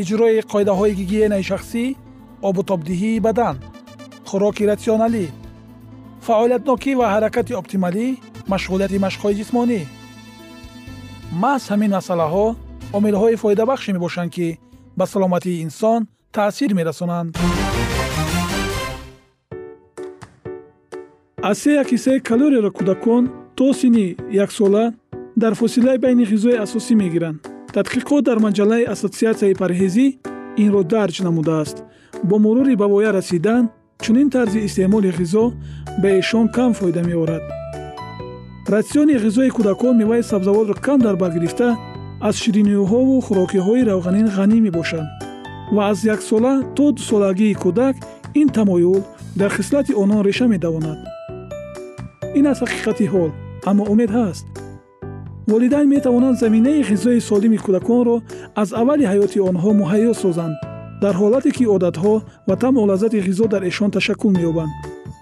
иҷрои қоидаҳои гигиенаи шахсӣ обутобдиҳии бадан хӯроки ратсионалӣ фаъолиятнокӣ ва ҳаракати оптималӣ машғулияти машқҳои ҷисмонӣ. Маҳз ҳамин масъалаҳо омилҳои фоидабахше мебошанд ки ба саломатии инсон таъсир мерасонанд. Аз се якисе калорияро кӯдакон то синни яксола дар фосилаи байни ғизои асосӣ мегиранд тадқиқот дар маҷаллаи ассотсиатсияи парҳезӣ инро дарҷ намудааст. Бо мурури ба воя расидан чунин тарзи истеъмоли ғизо ба эшон кам фоида меорад. Ратсиони ғизои кӯдакон меваи сабзавотро кам дар бар гирифта аз шириниҳову хӯрокиҳои равғанин ғанӣ мебошанд ва аз яксола то дусолагии кӯдак ин тамоюл дар хислати онҳо реша медавонад. Ин аз ҳақиқати ҳол аммо умед ҳаст волидайн метавонанд заминаи ғизои солими кӯдаконро аз аввали ҳаёти онҳо муҳайё созанд. Дар ҳолате ки одатҳо ва тамъу лаззати ғизо дар эшон ташаккул меёбанд.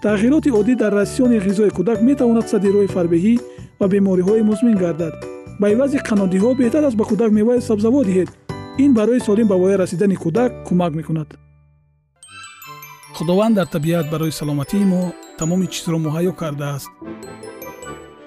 Тағйироти оддӣ дар рассиони ғизои кӯдак метавонад садди роҳи фарбеҳӣ ва бемориҳои музмин гардад. Ба ивази қанодиҳо беҳтар аст ба кӯдак меваи сабзавот диҳед. Ин барои солим ба воя расидани кӯдак кӯмак мекунад. Худованд дар табиат барои саломатии мо тамоми чизро муҳайё кардааст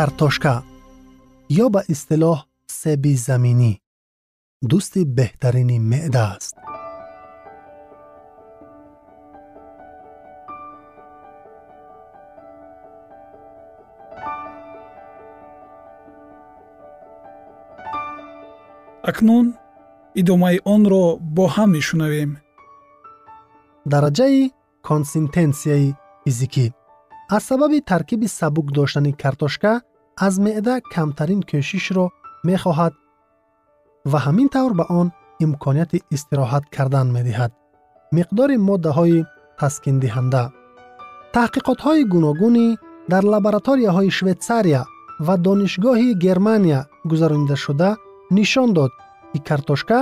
картошка ё ба истилоҳ себи заминӣ. Дӯсти беҳтарини меъда аст. Акнун идомаи онро бо ҳам мешунавем. Дараҷаи консинтенсияи физикӣ. Аз сабаби таркиби сабук доштани картошка аз меъда камтарин кӯшишро мехоҳад ва ҳамин тавр ба он имконияти истироҳат кардан медиҳад. Миқдори моддаҳои таскиндиҳанда. Таҳқиқотҳои гуногуни дар лабораторияҳои шветсария ва донишгоҳи германия гузаронидашуда нишон дод ки картошка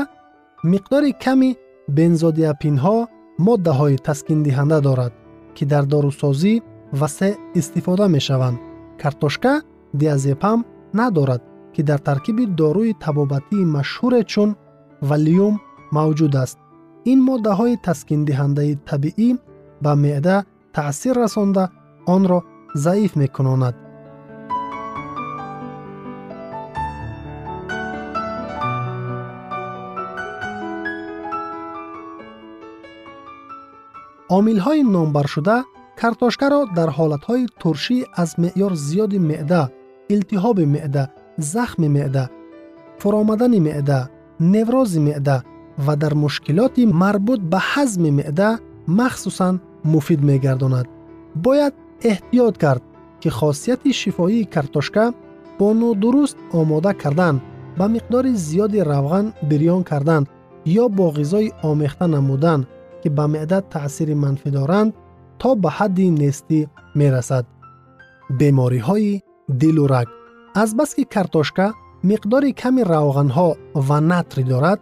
миқдори ками бензодиапинҳо моддаҳои таскиндиҳанда дорад ки дар дорусозӣ васеъ истифода мешаванд. Картошка диазепам надорад ки дар таркиби доруи табобатии машҳуре чун валиюм мавҷуд аст. Ин моддаҳои таскиндиҳандаи табиӣ ба меъда таъсир расонда онро заиф мекунонад. Омилҳои номбаршуда картошкаро дар ҳолатҳои туршӣ аз меъёр зиёди меъда илтиҳоби меъда захми меъда фуромадани меъда неврози меъда ва дар мушкилоти марбут ба ҳазми меъда махсусан муфид мегардонад бояд эҳтиёт кард ки хосияти шифоии картошка бо нодуруст омода кардан ба миқдори зиёди равған бирён кардан ё бо ғизои омехта намудан ки ба меъда таъсири манфӣ доранд то ба ҳадди нестӣ мерасад бемориҳои дилу раг азбаски картошка миқдори ками равғанҳо ва натри дорад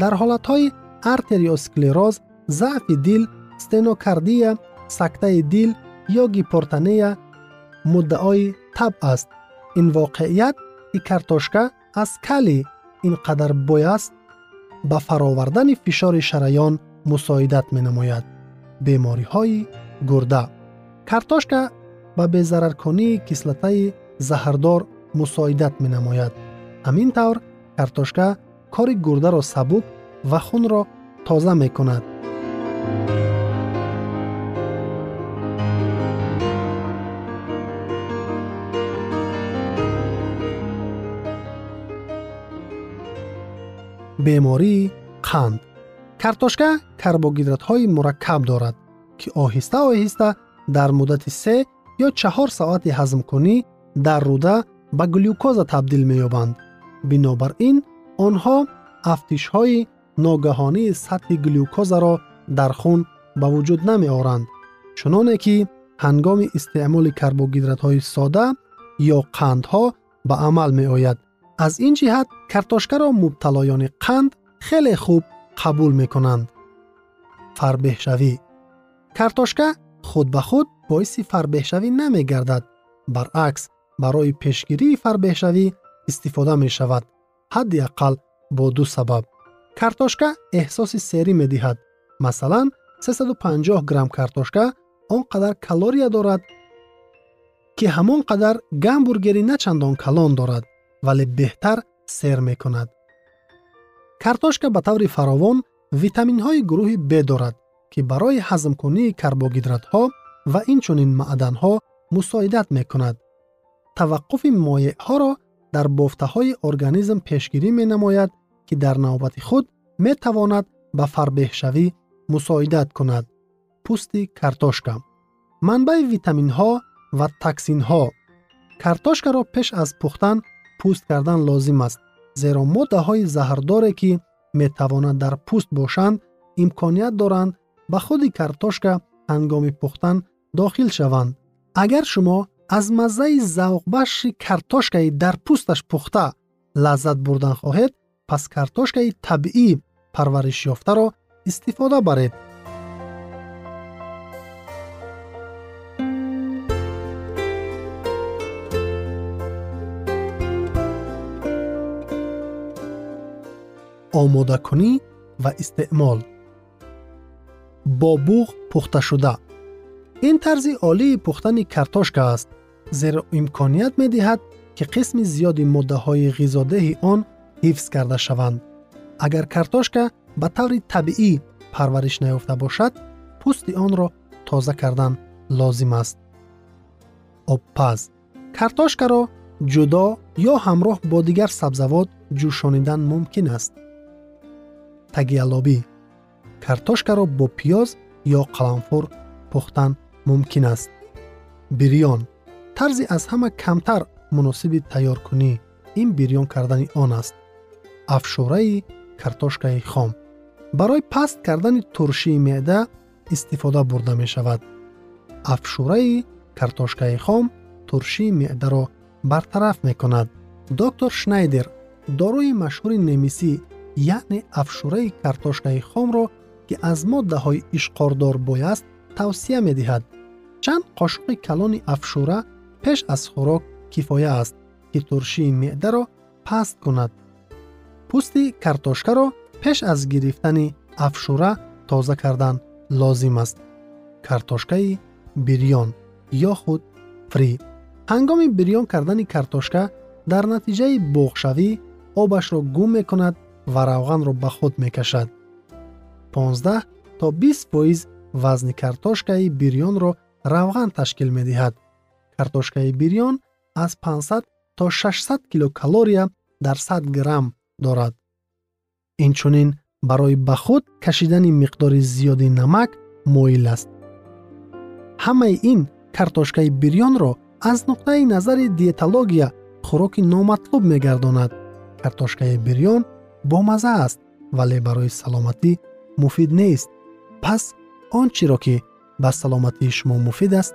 дар ҳолатҳои артериосклероз заъфи дил стенокардия сактаи дил ё гипортанея муддаои таб аст. Ин воқеият ки картошка аз кали ин қадар бой аст ба фаровардани фишори шараён мусоидат менамояд. Бемориҳои гурда. Картошка ба безараркунии кислотаи заҳрдор мусоидат менамояд. Ҳамин тавр картошка кори гурдаро сабук ва хунро тоза мекунад. Бемории қанд? Картошка карбогидратҳои мураккаб дорад ки оҳиста оҳиста дар муддати се ё чаҳор соати ҳазмкунӣ дар руда ба глюкоза табдил меёбанд. Бинобар ин онҳо афтишҳои ногаҳонии сатҳи глюкозаро дар хун ба вуҷуд намеоранд. Чуноне ки ҳангоми истеъмоли карбогидратҳои сода ё қандҳо ба амал меояд. Аз ин ҷиҳат картошкаро мубталоёни қанд хеле хуб қабул мекунанд. Фарбеҳшавӣ. Картошка худ ба худ боиси фарбеҳшавӣ намегардад. Баръакс барои пешгирии фарбеҳшавӣ истифода мешавад. Ҳадди аққал бо ду сабаб. Картошка эҳсоси серӣ медиҳад. Масалан 350 грамм картошка он қадар калория дорад ки ҳамон қадар гамбургери начандон калон дорад вале беҳтар сер мекунад. Картошка ба таври фаровон витаминҳои гурӯҳи б дорад ки барои ҳазмкунии карбогидратҳо ва инчунин маъданҳо мусоидат мекунад таваққуфи моеъҳоро дар бофтаҳои организм пешгирӣ менамояд ки дар навбати худ метавонад ба фарбеҳшавӣ мусоидат кунад пӯсти картошка манбаи витаминҳо ва таксинҳо картошкаро пеш аз пухтан пӯст кардан лозим аст зеро моддаҳои заҳрдоре ки метавонад дар пӯст бошанд имконият доранд ба худи картошка ҳангоми пухтан дохил шаванд агар шумо аз маззаи завқбахши картошкаи дар пӯсташ пухта лаззат бурдан хоҳед пас картошкаи табиӣ парваришёфтаро истифода баред омодакунӣ ва истеъмол бо буғ пухташуда ин тарзи олии пухтани картошка аст зеро имконият медиҳад ки қисми зиёди моддаҳои ғизодеҳи он ҳифз карда шаванд агар картошка ба таври табиӣ парвариш наёфта бошад пӯсти онро тоза кардан лозим аст обпаз картошкаро ҷудо ё ҳамроҳ бо дигар сабзавот ҷӯшонидан мумкин аст тагиалобӣ картошкаро бо пиёз ё қаламфур пухтан мумкин аст бирён тарзи аз ҳама камтар муносиби тайёркунӣ ин бирён кардани он аст афшураи картошкаи хом. Барои паст кардани туршии меъда истифода бурда мешавад. Афшураи картошкаи хом туршии меъдаро бартараф мекунад. Доктор шнайдер доруи машҳури немисӣ яъне афшураи картошкаи хомро ки аз моддаҳои ишқордор бой аст тавсия медиҳад. Чанд қошуқи калони афшура пеш аз хӯрок кифоя аст ки туршии меъдаро паст кунад пӯсти картошкаро пеш аз гирифтани афшура тоза кардан лозим аст картошкаи бирён ё худ фрӣ ҳангоми бирён кардани картошка дар натиҷаи буғшавӣ обашро гум мекунад ва равғанро ба худ мекашад 15 то 20 фоиз вазни картошкаи бирёнро равған ташкил медиҳад картошкаи бирён аз 500 то 600 килокалория дар 100 грамм дорад. Инчунин барои ба худ кашидани миқдори зиёди намак моил аст. Ҳамаи ин картошкаи бирёнро аз нуқтаи назари диетология хӯроки номатлуб мегардонад. Картошкаи бирён бомаза аст вале барои саломатӣ муфид нест. Пас он чиро ки ба саломатии шумо муфид аст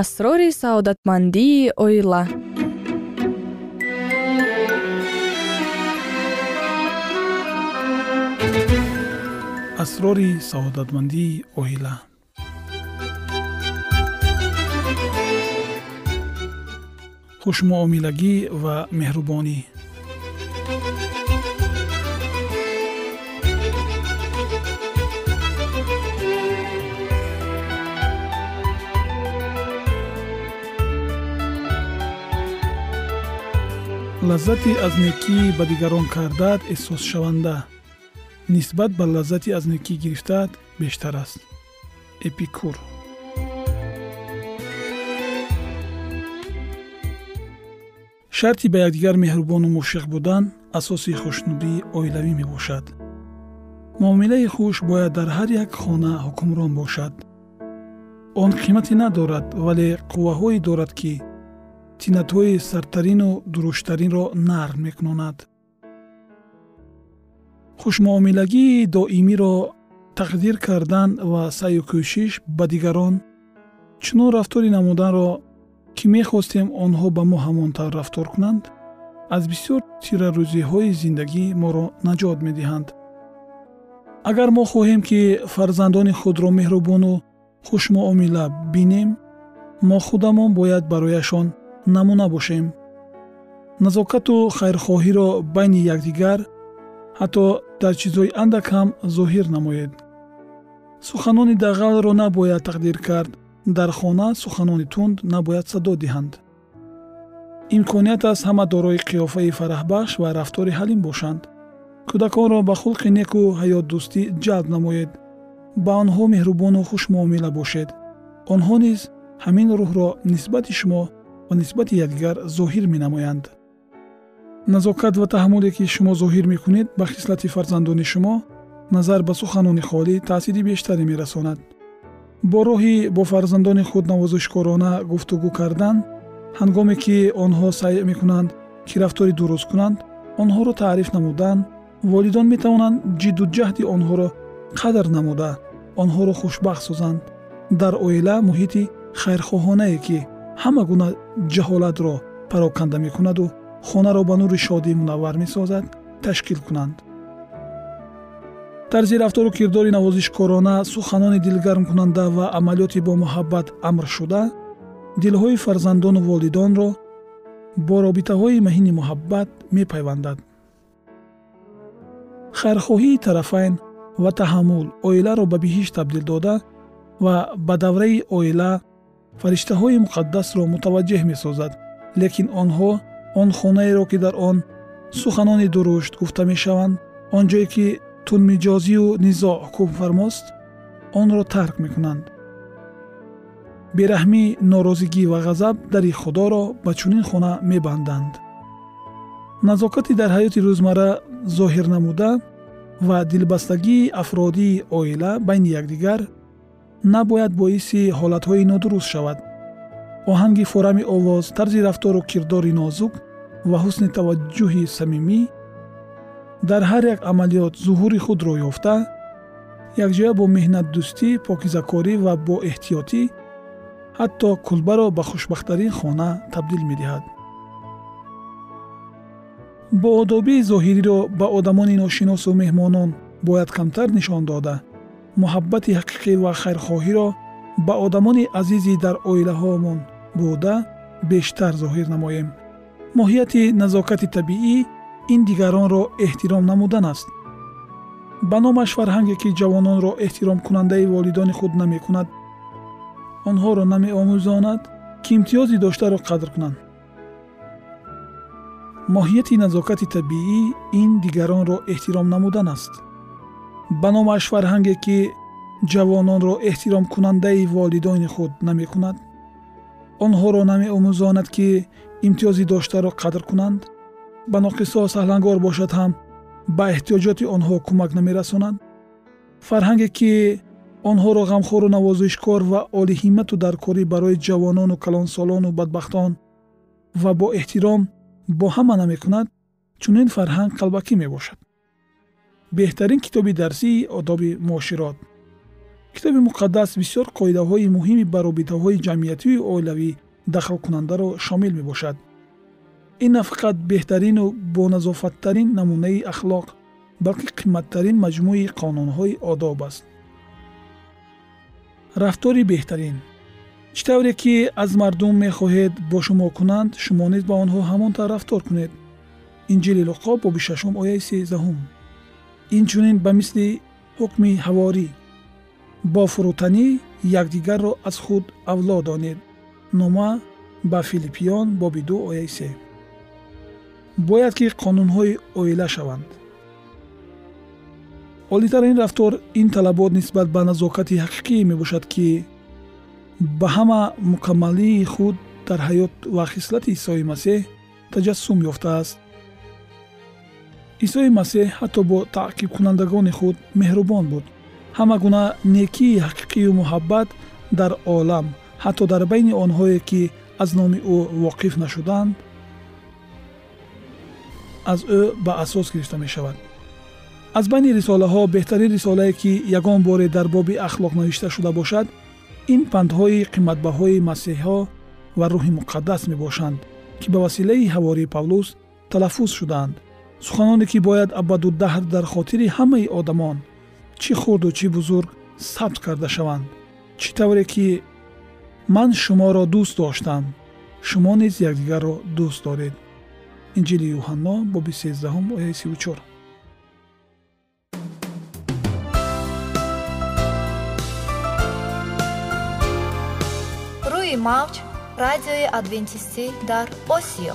асрори саодатмандии оила. Асрори саодатмандии оила. Хушмуомилагӣ ва меҳрубонӣ лаззати аз некӣ ба дигарон кардаат эҳсосшаванда нисбат ба лаззати аз некӣ гирифтаат бештар аст. Эпикур. Шарти ба якдигар меҳрубону мушфиқ будан асоси хушнудии оилавӣ мебошад. Муомилаи хуш бояд дар ҳар як хона ҳукмрон бошад. Он қимате надорад вале қувваҳое дорад ки тиннатҳои сартарину дуруштаринро нарм мекунонад. Хушмуомилагии доимиро тақдир кардан ва саъю кӯшиш ба дигарон чунон рафтори намуданро ки мехостем онҳо ба мо ҳамон тавр рафтор кунанд аз бисёр тирарӯзиҳои зиндагӣ моро наҷот медиҳанд. Агар мо хоҳем ки фарзандони худро меҳрубону хушмуомила бинем мо худамон бояд барояшон намуна бошем. Назокату хайрхоҳиро байни якдигар ҳатто дар чизҳои андак ҳам зоҳир намоед. Суханони дағалро набояд тақдир кард. Дар хона суханони тунд набояд садо диҳанд. Имконият аст ҳама дорои қиёфаи фараҳбахш ва рафтори ҳалим бошанд. Кӯдаконро ба хулқи неку ҳаётдӯстӣ ҷалб намоед. Ба онҳо меҳрубону хушмуомила бошед. Онҳо низ ҳамин рӯҳро нисбати шумо ва нисбати якдигар зоҳир менамоянд. Назокат ва таҳаммуле ки шумо зоҳир мекунед ба хислати фарзандони шумо назар ба суханони холӣ таъсири бештаре мерасонад. Бо роҳи бо фарзандони худ навозишкорона гуфтугӯ кардан ҳангоме ки онҳо саъй мекунанд ки рафтори дуруст кунанд онҳоро таъриф намудан волидон метавонанд ҷиддуҷаҳди онҳоро қадр намуда онҳоро хушбахт созанд. Дар оила муҳити хайрхоҳонае ки ҳама гуна ҷаҳолатро пароканда мекунаду хонаро ба нури шодӣ мунаввар месозад ташкил кунанд. Тарзи рафтору кирдори навозишкорона суханони дилгармкунанда ва амалиёти бо муҳаббат амр шуда дилҳои фарзандону волидонро бо робитаҳои маҳини муҳаббат мепайвандад. Хайрхоҳии тарафайн ва таҳаммул оиларо ба биҳишт табдил дода ва ба давраи оила фариштаҳои муқаддасро мутаваҷҷеҳ месозад лекин онҳо он хонаеро ки дар он суханони дурушт гуфта мешаванд он ҷое ки тунмиҷозию низоъ ҳукмфармост онро тарк мекунанд. Бераҳмӣ норозигӣ ва ғазаб дари худоро ба чунин хона мебанданд. Назокати дар ҳаёти рӯзмарра зоҳир намуда ва дилбастагии афродии оила байни якдигар набояд боиси ҳолатҳои нодуруст шавад. Оҳанги форами овоз тарзи рафтору кирдори нозук ва ҳусни таваҷҷӯҳи самимӣ дар ҳар як амалиёт зуҳури худро ёфта якҷоя бо меҳнатдӯстӣ покизакорӣ ва бо эҳтиётӣ ҳатто кулбаро ба хушбахттарин хона табдил медиҳад. Бо одобии зоҳириро ба одамони ношиносу меҳмонон бояд камтар нишон дода муҳаббати ҳақиқӣ ва хайрхоҳиро ба одамони азизи дар оилаҳоамон буда бештар зоҳир намоем. Моҳияти назокати табиӣ ин дигаронро эҳтиром намудан аст. Ба номаш фарҳанге ки ҷавононро эҳтиромкунандаи волидони худ намекунад онҳоро намеомӯзонад ки имтиёзи доштаро қадр кунанд. Моҳияти назокати табиӣ ин дигаронро эҳтиром намудан аст ба номаш фарҳанге ки ҷавононро эҳтиромкунандаи волидони худ намекунад онҳоро намеомӯзонад ки имтиёзи доштаро қадр кунанд ба ноқисо саҳлангор бошад ҳам ба эҳтиёҷоти онҳо кӯмак намерасонад. Фарҳанге ки онҳоро ғамхору навозишкор ва олиҳимату даркорӣ барои ҷавонону калонсолону бадбахтон ва бо эҳтиром бо ҳама намекунад чунин фарҳанг қалбакӣ мебошад беҳтарин китоби дарсии одоби муоширот. Китоби муқаддас бисёр қоидаҳои муҳими ба робитаҳои ҷамъиятию оилавӣ дахлкунандаро шомил мебошад. Ин на фақат беҳтарину боназофаттарин намунаи ахлоқ балки қимматтарин маҷмӯи қонунҳои одоб аст. Рафтори беҳтарин. Чӣ тавре ки аз мардум мехоҳед бо шумо кунанд шумо низ ба онҳо ҳамон тавр рафтор кунед. Инҷили луқо боби шашум ояи сездаҳум инчунин ба мисли ҳукми ҳаворӣ. Бо фурӯтанӣ якдигарро аз худ авло донед нома ба филиппиён боби ду ояи се. Бояд ки қонунҳои оила шаванд. Олитарин рафтор ин талабот нисбат ба назокати ҳақиқӣ мебошад ки ба ҳама мукаммалии худ дар ҳаёт ва хислати исои масеҳ таҷассум ёфтааст исои масеҳ ҳатто бо таъқибкунандагони худ меҳрубон буд. Ҳама гуна некии ҳақиқию муҳаббат дар олам ҳатто дар байни онҳое ки аз номи ӯ воқиф нашуданд аз ӯ ба асос гирифта мешавад. Аз байни рисолаҳо беҳтарин рисолае ки ягон боре дар боби ахлоқ навишта шуда бошад ин пандҳои қиматбаҳои масеҳҳо ва рӯҳи муқаддас мебошанд ки ба василаи ҳавории павлус талаффуз шудаанд суханоне ки бояд абадудаҳр дар хотири ҳамаи одамон чӣ хурду чӣ бузург сабт карда шаванд. Чӣ тавре ки ман шуморо дӯст доштам. Шумо низ якдигарро дӯст доред. Инҷили юҳанно боби сездаҳум ояи сиву чор рӯи мавҷ радиои адвентистӣ дар осиё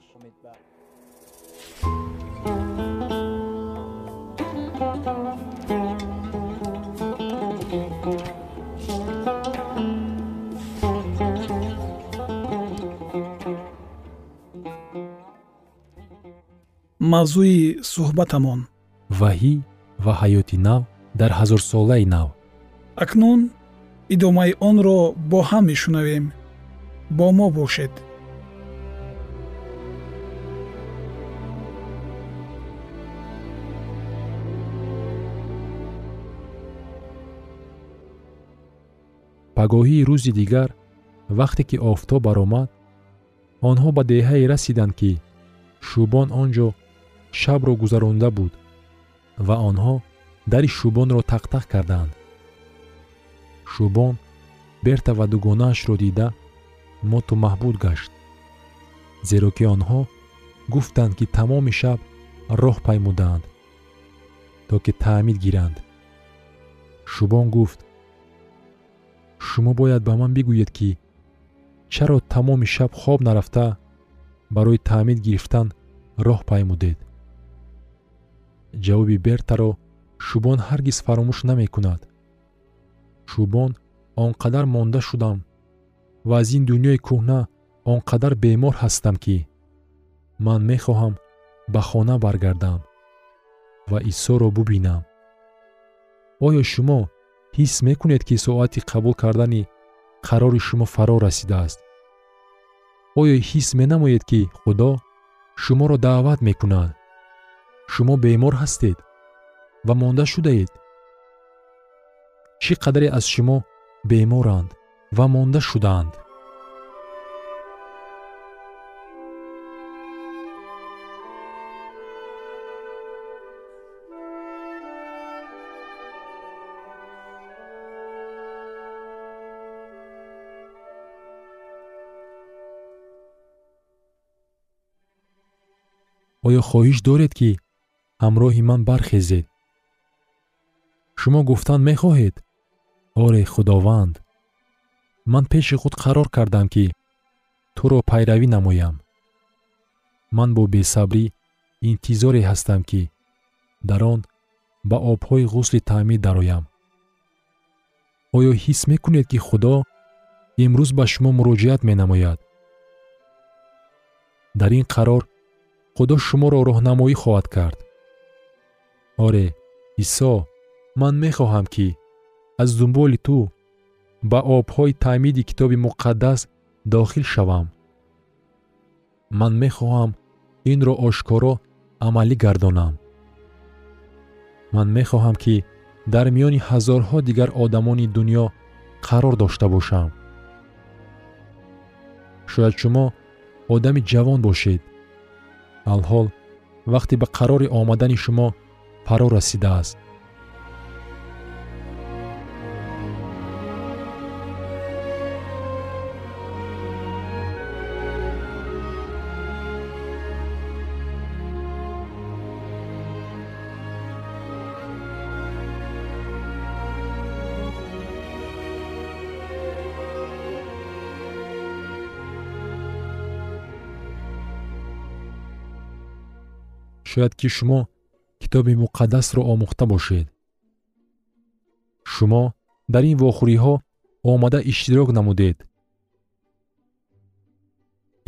Мавзӯи суҳбатамон. Ваҳӣ ва ҳаёти нав дар ҳазорсолаи нав. Акнун идомаи онро бо ҳам мешунавем. Бо мо бошед. Пагоҳии рӯзи дигар вақте ки офтоб баромад онҳо ба деҳае расиданд ки шӯбон он ҷо шабро гузаронда буд ва онҳо дари шӯбонро тақтақ карданд. шӯбон берта ва дугонаашро дида моту маҳбуд гашт зеро ки онҳо гуфтанд ки тамоми шаб роҳ паймудаанд то ки таъмид гиранд. шӯбон гуфт шумо бояд ба ман бигӯед ки чаро тамоми шаб хоб нарафта барои таъмид гирифтан роҳ паймудед ҷавоби бертаро шӯбон ҳаргиз фаромӯш намекунад. Шӯбон он қадар монда шудам ва аз ин дуньёи кӯҳна он қадар бемор ҳастам ки ман мехоҳам ба хона баргардам ва исоро бубинам. Оё шумо ҳис мекунед ки соати қабул кардани қарори шумо фаро расидааст? Оё ҳис менамоед ки худо шуморо даъват мекунад шумо бемор ҳастед ва монда шудаед. Чӣ қадаре аз шумо беморанд ва монда шудаанд? Оё хоҳиш доред ки ҳамроҳи ман бархезед. Шумо гуфтан мехоҳед? Оре худованд ман пеши худ қарор кардам ки туро пайравӣ намоям. Ман бо бесабрӣ интизоре ҳастам ки дар он ба обҳои ғусли таъмид дароям. Оё ҳис мекунед ки худо имрӯз ба шумо муроҷиат менамояд? Дар ин қарор худо шуморо роҳнамоӣ хоҳад кард оре исо ман мехоҳам ки аз дунболи ту ба обҳои таъмиди китоби муқаддас дохил шавам. Ман мехоҳам инро ошкоро амалӣ гардонам. Ман мехоҳам ки дар миёни ҳазорҳо дигар одамони дуньё қарор дошта бошам. Шояд шумо одами ҷавон бошед. Алҳол вақте ба қарори омадани шумо фаро расидааст. Шояд ки шумо китоби муқаддасро омӯхта бошед. Шумо дар ин вохӯриҳо омада иштирок намудед.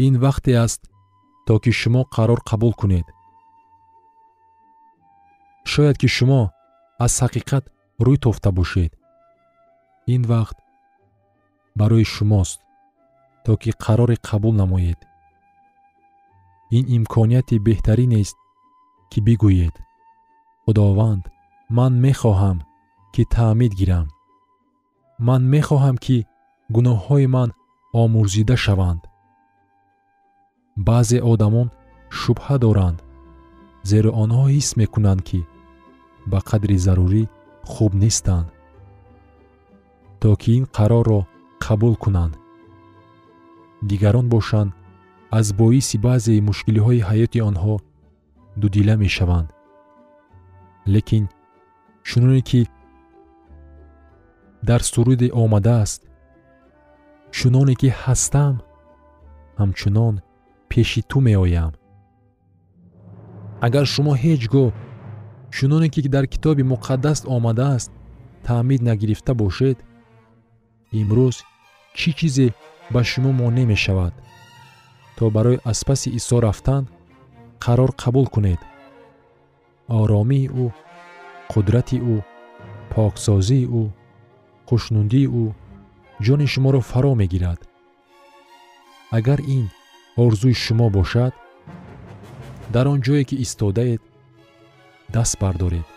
Ин вақте аст то ки шумо қарор қабул кунед. Шояд ки шумо аз ҳақиқат рӯй тофта бошед. Ин вақт барои шумост то ки қароре қабул намоед. Ин имконияти беҳтаринест ки бигӯед худованд ман мехоҳам ки таъмид гирам. Ман мехоҳам ки гуноҳҳои ман омӯрзида шаванд. Баъзе одамон шубҳа доранд зеро онҳо ҳис мекунанд ки ба қадри зарурӣ хуб нестанд то ки ин қарорро қабул кунанд. Дигарон бошанд аз боиси баъзеи мушкилиҳои ҳаёти онҳо дудила мешаванд лекин чуноне ки дар суруде омадааст чуноне ки ҳастам ҳамчунон пеши ту меоям. Агар шумо ҳеҷ гоҳ чуноне ки дар китоби муқаддас омадааст таъмид нагирифта бошед имрӯз чӣ чизе ба шумо монеъ мешавад то барои аз паси исо рафтан қарор қабул кунед оромии ӯ қудрати ӯ поксозии ӯ хушнудии ӯ ҷони шуморо фаро мегирад. Агар ин орзуи шумо бошад дар он ҷое ки истодаед даст бардоред.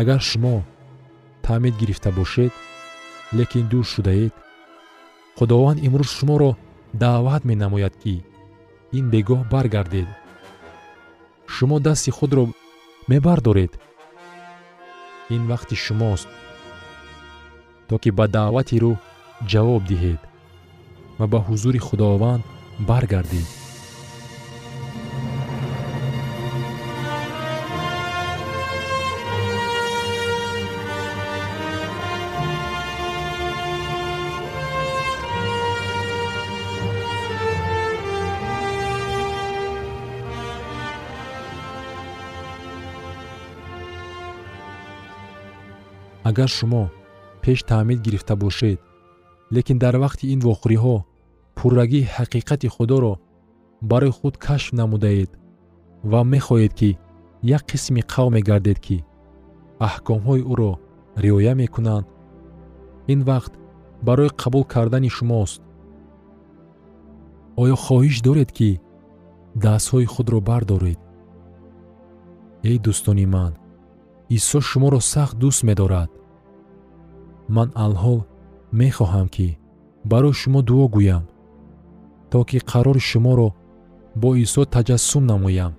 Агар шумо таъмид гирифта бошед лекин дур шудаед худованд имрӯз шуморо даъват менамояд ки ин бегоҳ баргардед шумо дасти худро мебардоред. Ин вақти шумост то ки ба даъвати рӯ ҷавоб диҳед ва ба ҳузури худованд баргардед агар шумо пеш таъмид гирифта бошед лекин дар вақти ин вохӯриҳо пуррагии ҳақиқати худоро барои худ кашф намудаед ва мехоҳед ки як қисми қавме гардед ки аҳкомҳои ӯро риоя мекунанд ин вақт барои қабул кардани шумост. Оё хоҳиш доред ки дастҳои худро бардоред? Эй дӯстони ман исо шуморо сахт дӯст медорад ман алҳол мехоҳам ки барои шумо дуо гӯям то ки қарори шуморо бо исо таҷассум намоям.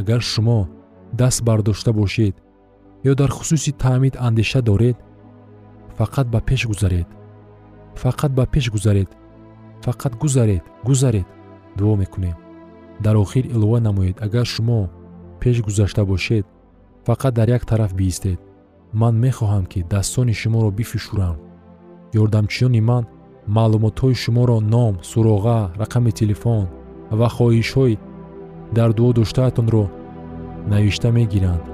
Агар шумо даст бардошта бошед ё дар хусуси таъмид андеша доред фақат ба пеш гузаред фақат ба пеш гузаред фақат гузаред гузаред дуо мекунем. Дар охир илова намоед агар шумо пеш гузашта бошед фақат дар як тараф биистед ман мехоҳам ки дастони шуморо бифишурам. Ёрдамчиёни ман маълумотҳои шуморо ном суроға рақами телефон ва хоҳишҳои дар дуо доштаатонро навишта мегиранд